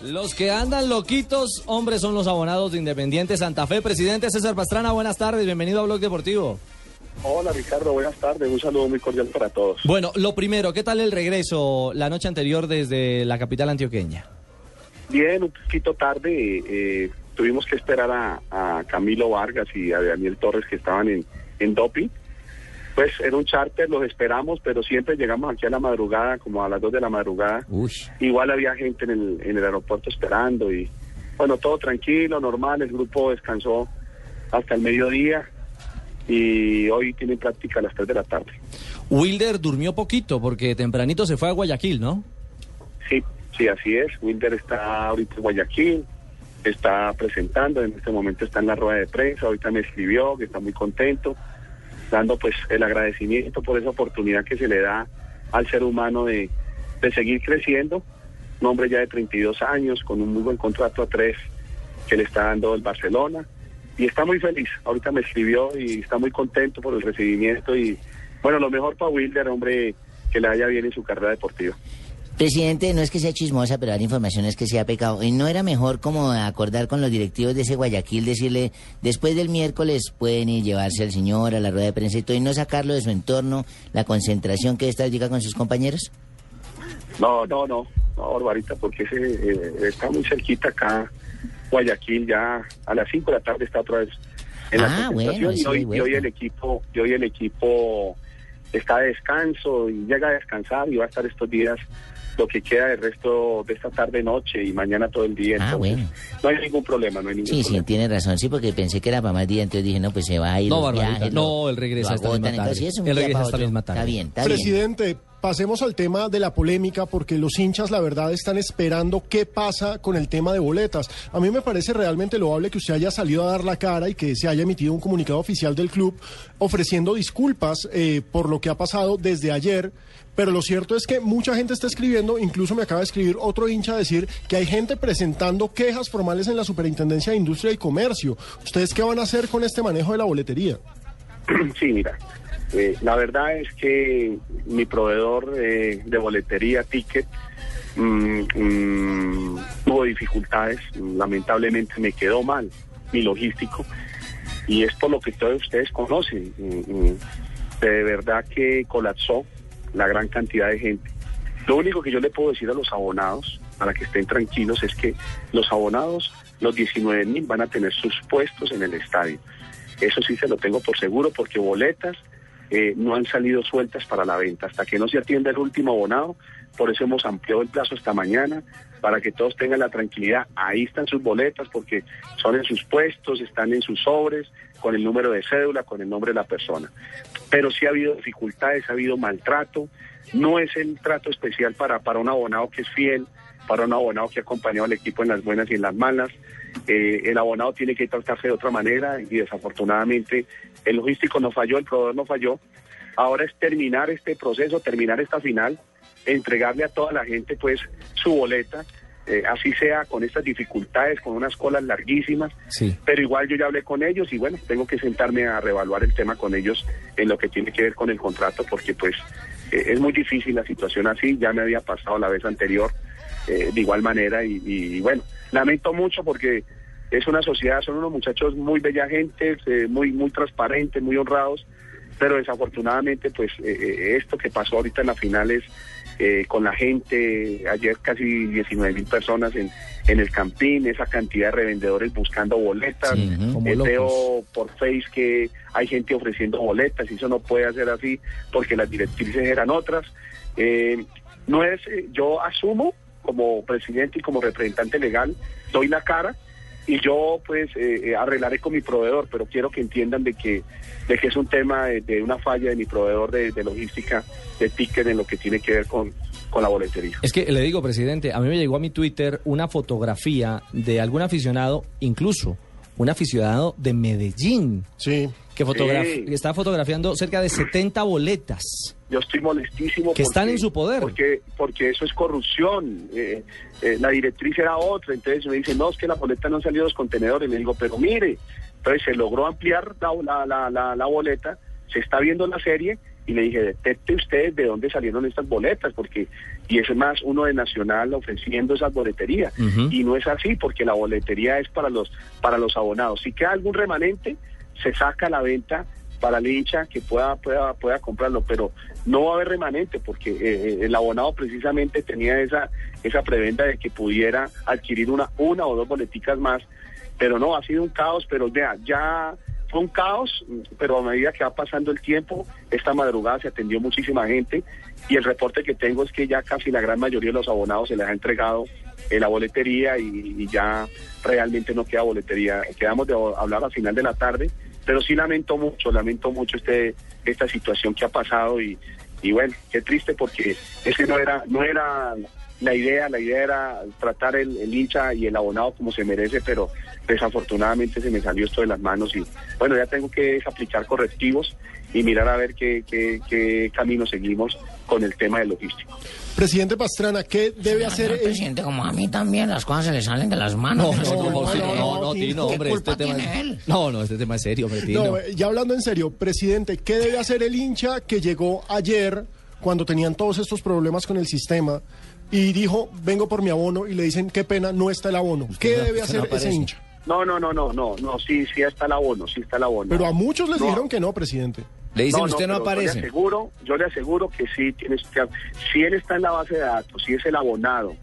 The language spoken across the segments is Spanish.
Los que andan loquitos, hombres, son los abonados de Independiente Santa Fe. Presidente César Pastrana, buenas tardes, bienvenido a Blog Deportivo. Hola Ricardo, buenas tardes, un saludo muy cordial para todos. Bueno, lo primero, ¿qué tal el regreso la noche anterior desde la capital antioqueña? Bien, un poquito tarde, eh, tuvimos que esperar a, a, Camilo Vargas y a Daniel Torres que estaban en, en doping. Pues era un charter, los esperamos, pero siempre llegamos aquí a la madrugada, como a las 2 de la madrugada. Uy. Igual había gente en el, en el aeropuerto esperando y bueno, todo tranquilo, normal, el grupo descansó hasta el mediodía y hoy tienen práctica a las 3 de la tarde. Wilder durmió poquito porque tempranito se fue a Guayaquil, ¿no? Sí, sí, así es. Wilder está ahorita en Guayaquil, está presentando, en este momento está en la rueda de prensa, ahorita me escribió que está muy contento dando pues el agradecimiento por esa oportunidad que se le da al ser humano de, de seguir creciendo. Un hombre ya de 32 años, con un muy buen contrato a tres que le está dando el Barcelona. Y está muy feliz. Ahorita me escribió y está muy contento por el recibimiento. Y bueno, lo mejor para Wilder, hombre, que le vaya bien en su carrera deportiva. Presidente, no es que sea chismosa, pero la información es que se ha pecado. ¿Y no era mejor como acordar con los directivos de ese Guayaquil, decirle, después del miércoles pueden ir llevarse al señor a la rueda de prensa y todo, y no sacarlo de su entorno, la concentración que esta llega con sus compañeros? No, no, no, no, Barbarita, porque ese, eh, está muy cerquita acá, Guayaquil, ya a las 5 de la tarde está otra vez en la Ah, concentración bueno, y, hoy, y hoy el equipo, y hoy el equipo está de descanso y llega a descansar y va a estar estos días lo que queda del resto de esta tarde noche y mañana todo el día. Ah, entonces, bueno. No hay ningún problema, no hay ningún Sí, sí, problema. tiene razón, sí, porque pensé que era para más días, entonces dije, no, pues se va a ir. No, viajes, no, él regresa lo esta misma entonces, tarde. sí, es un Él día regresa otro. misma tarde. Está bien, está bien. Pasemos al tema de la polémica porque los hinchas la verdad están esperando qué pasa con el tema de boletas. A mí me parece realmente loable que usted haya salido a dar la cara y que se haya emitido un comunicado oficial del club ofreciendo disculpas eh, por lo que ha pasado desde ayer. Pero lo cierto es que mucha gente está escribiendo, incluso me acaba de escribir otro hincha decir que hay gente presentando quejas formales en la Superintendencia de Industria y Comercio. ¿Ustedes qué van a hacer con este manejo de la boletería? Sí, mira, eh, la verdad es que mi proveedor eh, de boletería, Ticket, mm, mm, tuvo dificultades, lamentablemente me quedó mal mi logístico y es por lo que todos ustedes conocen. Mm, De verdad que colapsó la gran cantidad de gente. Lo único que yo le puedo decir a los abonados, para que estén tranquilos, es que los abonados, los 19 mil, van a tener sus puestos en el estadio. Eso sí se lo tengo por seguro porque boletas eh, no han salido sueltas para la venta. Hasta que no se atienda el último abonado, por eso hemos ampliado el plazo hasta mañana para que todos tengan la tranquilidad. Ahí están sus boletas porque son en sus puestos, están en sus sobres, con el número de cédula, con el nombre de la persona. Pero sí ha habido dificultades, ha habido maltrato. No es el trato especial para, para un abonado que es fiel, para un abonado que ha acompañado al equipo en las buenas y en las malas. Eh, el abonado tiene que tratarse de otra manera y desafortunadamente el logístico no falló, el proveedor no falló. Ahora es terminar este proceso, terminar esta final, entregarle a toda la gente pues su boleta, eh, así sea con estas dificultades, con unas colas larguísimas, Sí. pero igual yo ya hablé con ellos y bueno, tengo que sentarme a reevaluar el tema con ellos en lo que tiene que ver con el contrato, porque pues eh, es muy difícil la situación así, ya me había pasado la vez anterior eh, de igual manera y, y, bueno, lamento mucho porque es una sociedad, son unos muchachos muy bella gente, eh, muy, muy transparentes, muy honrados, pero desafortunadamente pues eh, eh, esto que pasó ahorita en la final es eh, con la gente, ayer casi 19 mil personas en, en el Campín, esa cantidad de revendedores buscando boletas, Sí, Eh, veo por Face que hay gente ofreciendo boletas y eso no puede ser así porque las directrices eran otras. Eh, no es, yo asumo como presidente y como representante legal, doy la cara y yo pues eh, eh, arreglaré con mi proveedor, pero quiero que entiendan de que de que es un tema de, una falla de mi proveedor de, de logística de ticket en lo que tiene que ver con con la boletería. Es que le digo, presidente, a mí me llegó a mi Twitter una fotografía de algún aficionado, incluso un aficionado de Medellín, Sí. que, fotograf- Sí. que está fotografiando cerca de 70 boletas. Yo estoy molestísimo. Que están en su poder. Porque, porque eso es corrupción. Eh, eh, la directriz era otra. Entonces me dice, no, es que la boleta no han salido de los contenedores. Le digo, pero mire. Entonces se logró ampliar la, la, la, la, la boleta. Se está viendo la serie. Y le dije, detecte usted de dónde salieron estas boletas. porque Y es más uno de Nacional ofreciendo esas boleterías. Ujú. Y no es así, porque la boletería es para los, para los abonados. Si queda algún remanente, se saca a la venta para el hincha que pueda, pueda, pueda comprarlo, pero no va a haber remanente porque eh, el abonado precisamente tenía esa, esa preventa de que pudiera adquirir una, una o dos boleticas más, pero no, ha sido un caos, pero vea, ya fue un caos, pero a medida que va pasando el tiempo, esta madrugada se atendió muchísima gente y el reporte que tengo es que ya casi la gran mayoría de los abonados se les ha entregado eh, la boletería y, y ya realmente no queda boletería. Quedamos de hablar al final de la tarde, pero sí lamento mucho, lamento mucho este esta situación que ha pasado y, y bueno, qué triste porque ese no era no era la idea, la idea era tratar el, el hincha y el abonado como se merece, pero desafortunadamente se me salió esto de las manos y bueno, ya tengo que aplicar correctivos y mirar a ver qué, qué, qué camino seguimos con el tema del logístico. Presidente Pastrana, ¿qué debe hacer el... presidente, como a mí también las cosas se le salen de las manos. No, no, ¿cómo no, no, no, no, Tino, ¿Qué hombre, culpa este tema tiene es... él? No, no, este tema es serio, hombre, Tino. No, eh, ya hablando en serio, presidente, ¿qué debe hacer el hincha que llegó ayer cuando tenían todos estos problemas con el sistema y dijo, vengo por mi abono y le dicen, qué pena, no está el abono? ¿Qué no- debe no hacer ese aparece. hincha? No, no, no, no, no, no, sí, sí está el abono, sí está el abono. Pero a muchos les No. dijeron que no, presidente. Le dicen, usted no pero Yo aparece. le aseguro, yo le aseguro que sí tienes que, si él está en la base de datos, si es el abonado,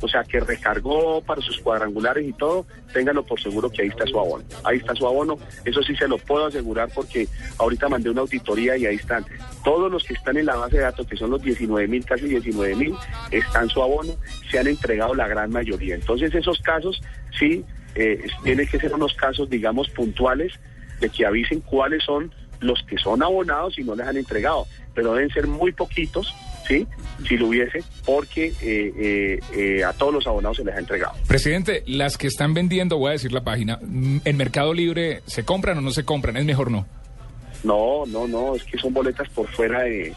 o sea que recargó para sus cuadrangulares y todo, ténganlo por seguro que ahí está su abono. Ahí está su abono, eso sí se lo puedo asegurar porque ahorita mandé una auditoría y ahí están. Todos los que están en la base de datos, que son los 19 mil, casi 19 mil, están su abono, se han entregado la gran mayoría. Entonces esos casos sí eh, tienen que ser unos casos, digamos, puntuales de que avisen cuáles son los que son abonados y no les han entregado, pero deben ser muy poquitos, ¿sí? Si lo hubiese, porque eh, eh, eh, a todos los abonados se les ha entregado. Presidente, las que están vendiendo, voy a decir la página, mm, en Mercado Libre, ¿se compran o no se compran? Es mejor no. No, no, no, es que son boletas por fuera de,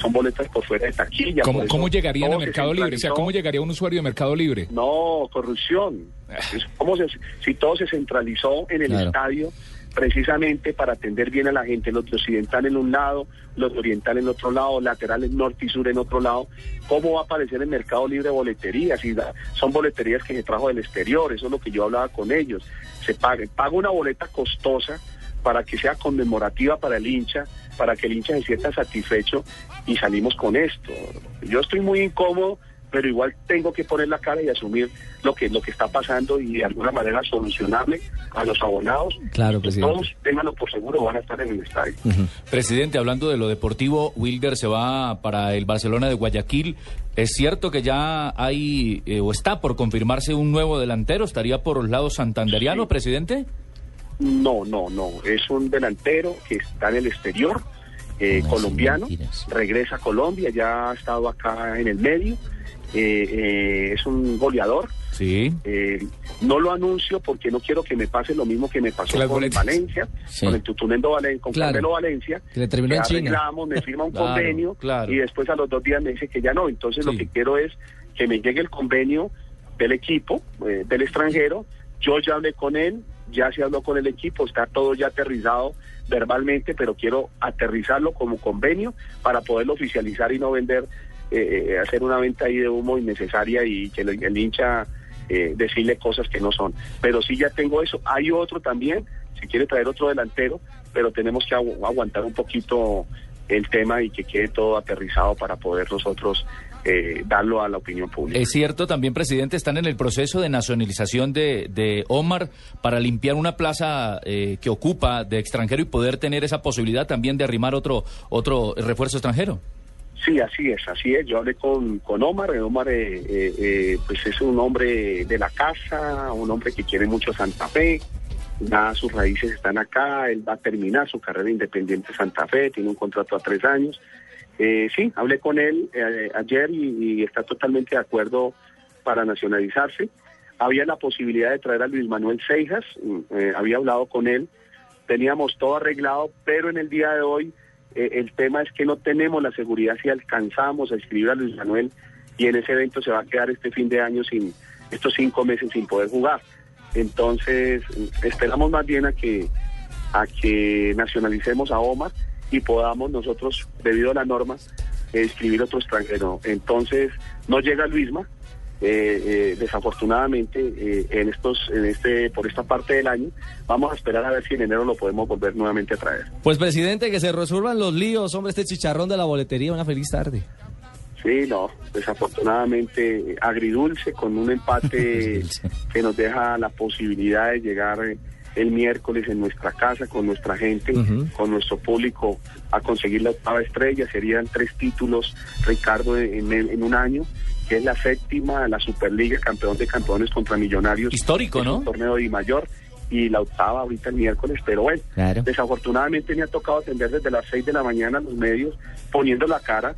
son boletas por fuera de taquilla. ¿Cómo, cómo llegarían a se Mercado Libre? O sea. ¿cómo llegaría un usuario de Mercado Libre? No, corrupción. Es como se- si todo se centralizó en el Claro. estadio precisamente para atender bien a la gente, los de occidental en un lado, los de oriental en otro lado, laterales norte y sur en otro lado, ¿cómo va a aparecer en Mercado Libre boleterías? Si da- son boleterías que se trajo del exterior, eso es lo que yo hablaba con ellos. Se paga, paga una boleta costosa para que sea conmemorativa para el hincha, para que el hincha se sienta satisfecho y salimos con esto. Yo estoy muy incómodo, pero igual tengo que poner la cara y asumir lo que lo que está pasando y de alguna manera solucionarle a los abonados. Claro, Que presidente. Todos, ténganlo por seguro, van a estar en el estadio. Presidente, hablando de lo deportivo, Wilder se va para el Barcelona de Guayaquil. ¿Es cierto que ya hay eh, o está por confirmarse un nuevo delantero? ¿Estaría por los lados santanderiano, Sí. presidente? No, no, no. Es un delantero que está en el exterior, eh, No, colombiano. mentiras. Regresa a Colombia, ya ha estado acá en el medio. Eh, eh, es un goleador. Sí. Eh, no lo anuncio porque no quiero que me pase lo mismo que me pasó con boletas. Valencia, Sí. con el Tutunendo Valencia, con Claro. Carmelo Valencia. Que le terminó en China. me firma un Claro, convenio claro. y después a los dos días me dice que ya no. Entonces Sí. lo que quiero es que me llegue el convenio del equipo, eh, del extranjero. Yo ya hablé con él, ya se habló con el equipo, está todo ya aterrizado verbalmente, pero quiero aterrizarlo como convenio para poderlo oficializar y no vender, eh, eh, hacer una venta ahí de humo innecesaria y que el, hincha eh, decirle cosas que no son. Pero sí ya tengo eso. Hay otro también, si quiere traer otro delantero, pero tenemos que agu- aguantar un poquito el tema y que quede todo aterrizado para poder nosotros eh, darlo a la opinión pública. Es cierto, también, presidente, están en el proceso de nacionalización de, de Omar para limpiar una plaza eh, que ocupa de extranjero y poder tener esa posibilidad también de arrimar otro, otro refuerzo extranjero. Sí, así es, así es. Yo hablé con, con Omar. eh, Omar eh, eh, eh, pues es un hombre de la casa, un hombre que quiere mucho Santa Fe. Ya sus raíces están acá. Él va a terminar su carrera independiente en Santa Fe. Tiene un contrato a tres años. Eh, sí, hablé con él ayer y, y está totalmente de acuerdo para nacionalizarse. Había la posibilidad de traer a Luis Manuel Seijas, mm, había hablado con él, teníamos todo arreglado, pero en el día de hoy eh, el tema es que no tenemos la seguridad si alcanzamos a escribir a Luis Manuel y en ese evento se va a quedar este fin de año sin estos cinco meses sin poder jugar. Entonces esperamos más bien a que a que nacionalicemos a Omar y podamos nosotros, debido a la norma, escribir otro extranjero. Entonces no llega Luisma, eh, eh, desafortunadamente eh, en estos en este por esta parte del año vamos a esperar a ver si en enero lo podemos volver nuevamente a traer Pues presidente, que se resuelvan los líos, hombre, este chicharrón de la boletería, una feliz tarde. sí no desafortunadamente agridulce con un empate que nos deja la posibilidad de llegar eh, el miércoles en nuestra casa con nuestra gente con nuestro público a conseguir la octava estrella serían tres títulos Ricardo en, en- un año que es la séptima la Superliga campeón de campeones contra Millonarios Histórico, ¿no? un torneo de mayor y la octava ahorita el miércoles, pero bueno, Claro. desafortunadamente me ha tocado atender desde las 6 de la mañana a los medios poniendo la cara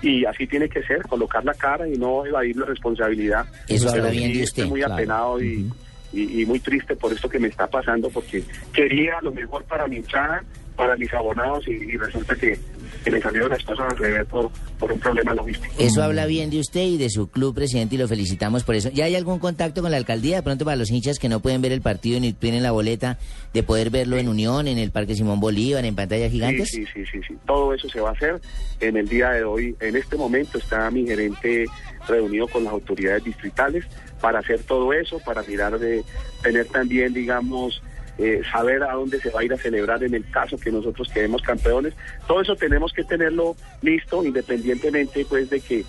y así tiene que ser, colocar la cara y no evadir la responsabilidad. Eso habla bien de estoy muy claro. apenado y, y- muy triste por esto que me está pasando porque quería lo mejor para mi hinchada, para mis abonados y resulta que, que salieron las cosas al revés por, por un problema logístico. Eso habla bien de usted y de su club, presidente, y lo felicitamos por eso. ¿Ya hay algún contacto con la alcaldía? De pronto para los hinchas que no pueden ver el partido ni tienen la boleta, de poder verlo en Unión, en el Parque Simón Bolívar, en pantallas gigantes. Sí, sí, sí, sí, sí. Todo eso se va a hacer en el día de hoy. En este momento está mi gerente reunido con las autoridades distritales para hacer todo eso, para mirar de tener también, digamos, eh, saber a dónde se va a ir a celebrar en el caso que nosotros quedemos campeones. Todo eso tenemos que tenerlo listo, independientemente, pues, de que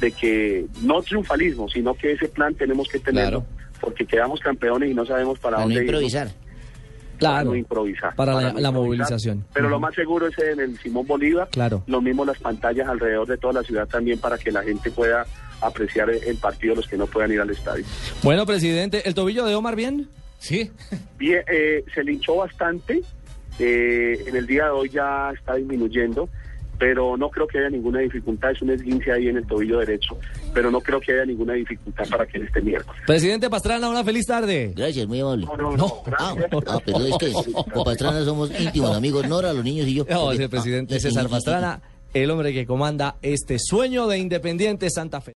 de que no triunfalismo, sino que ese plan tenemos que tenerlo, porque quedamos campeones y no sabemos para, Para no dónde irnos improvisar. Claro. no improvisar. Para la- no la improvisar. movilización. Pero lo más seguro es en el Simón Bolívar. Claro. Lo mismo las pantallas alrededor de toda la ciudad también para que la gente pueda apreciar el partido los que no puedan ir al estadio. Bueno, presidente, ¿el tobillo de Omar bien? Sí. Bien, eh, se le hinchó bastante. eh, en el día de hoy ya está disminuyendo, pero no creo que haya ninguna dificultad. Es un esguince ahí en el tobillo derecho, pero no creo que haya ninguna dificultad para que él esté miércoles. Presidente Pastrana, una feliz tarde. Gracias, muy amable. No, no, No. no. Ah, ah, pero es que con Pastrana somos íntimos amigos, Nora, los niños y yo. No, es el presidente Ah, César Pastrana, el hombre que comanda este sueño de Independiente Santa Fe.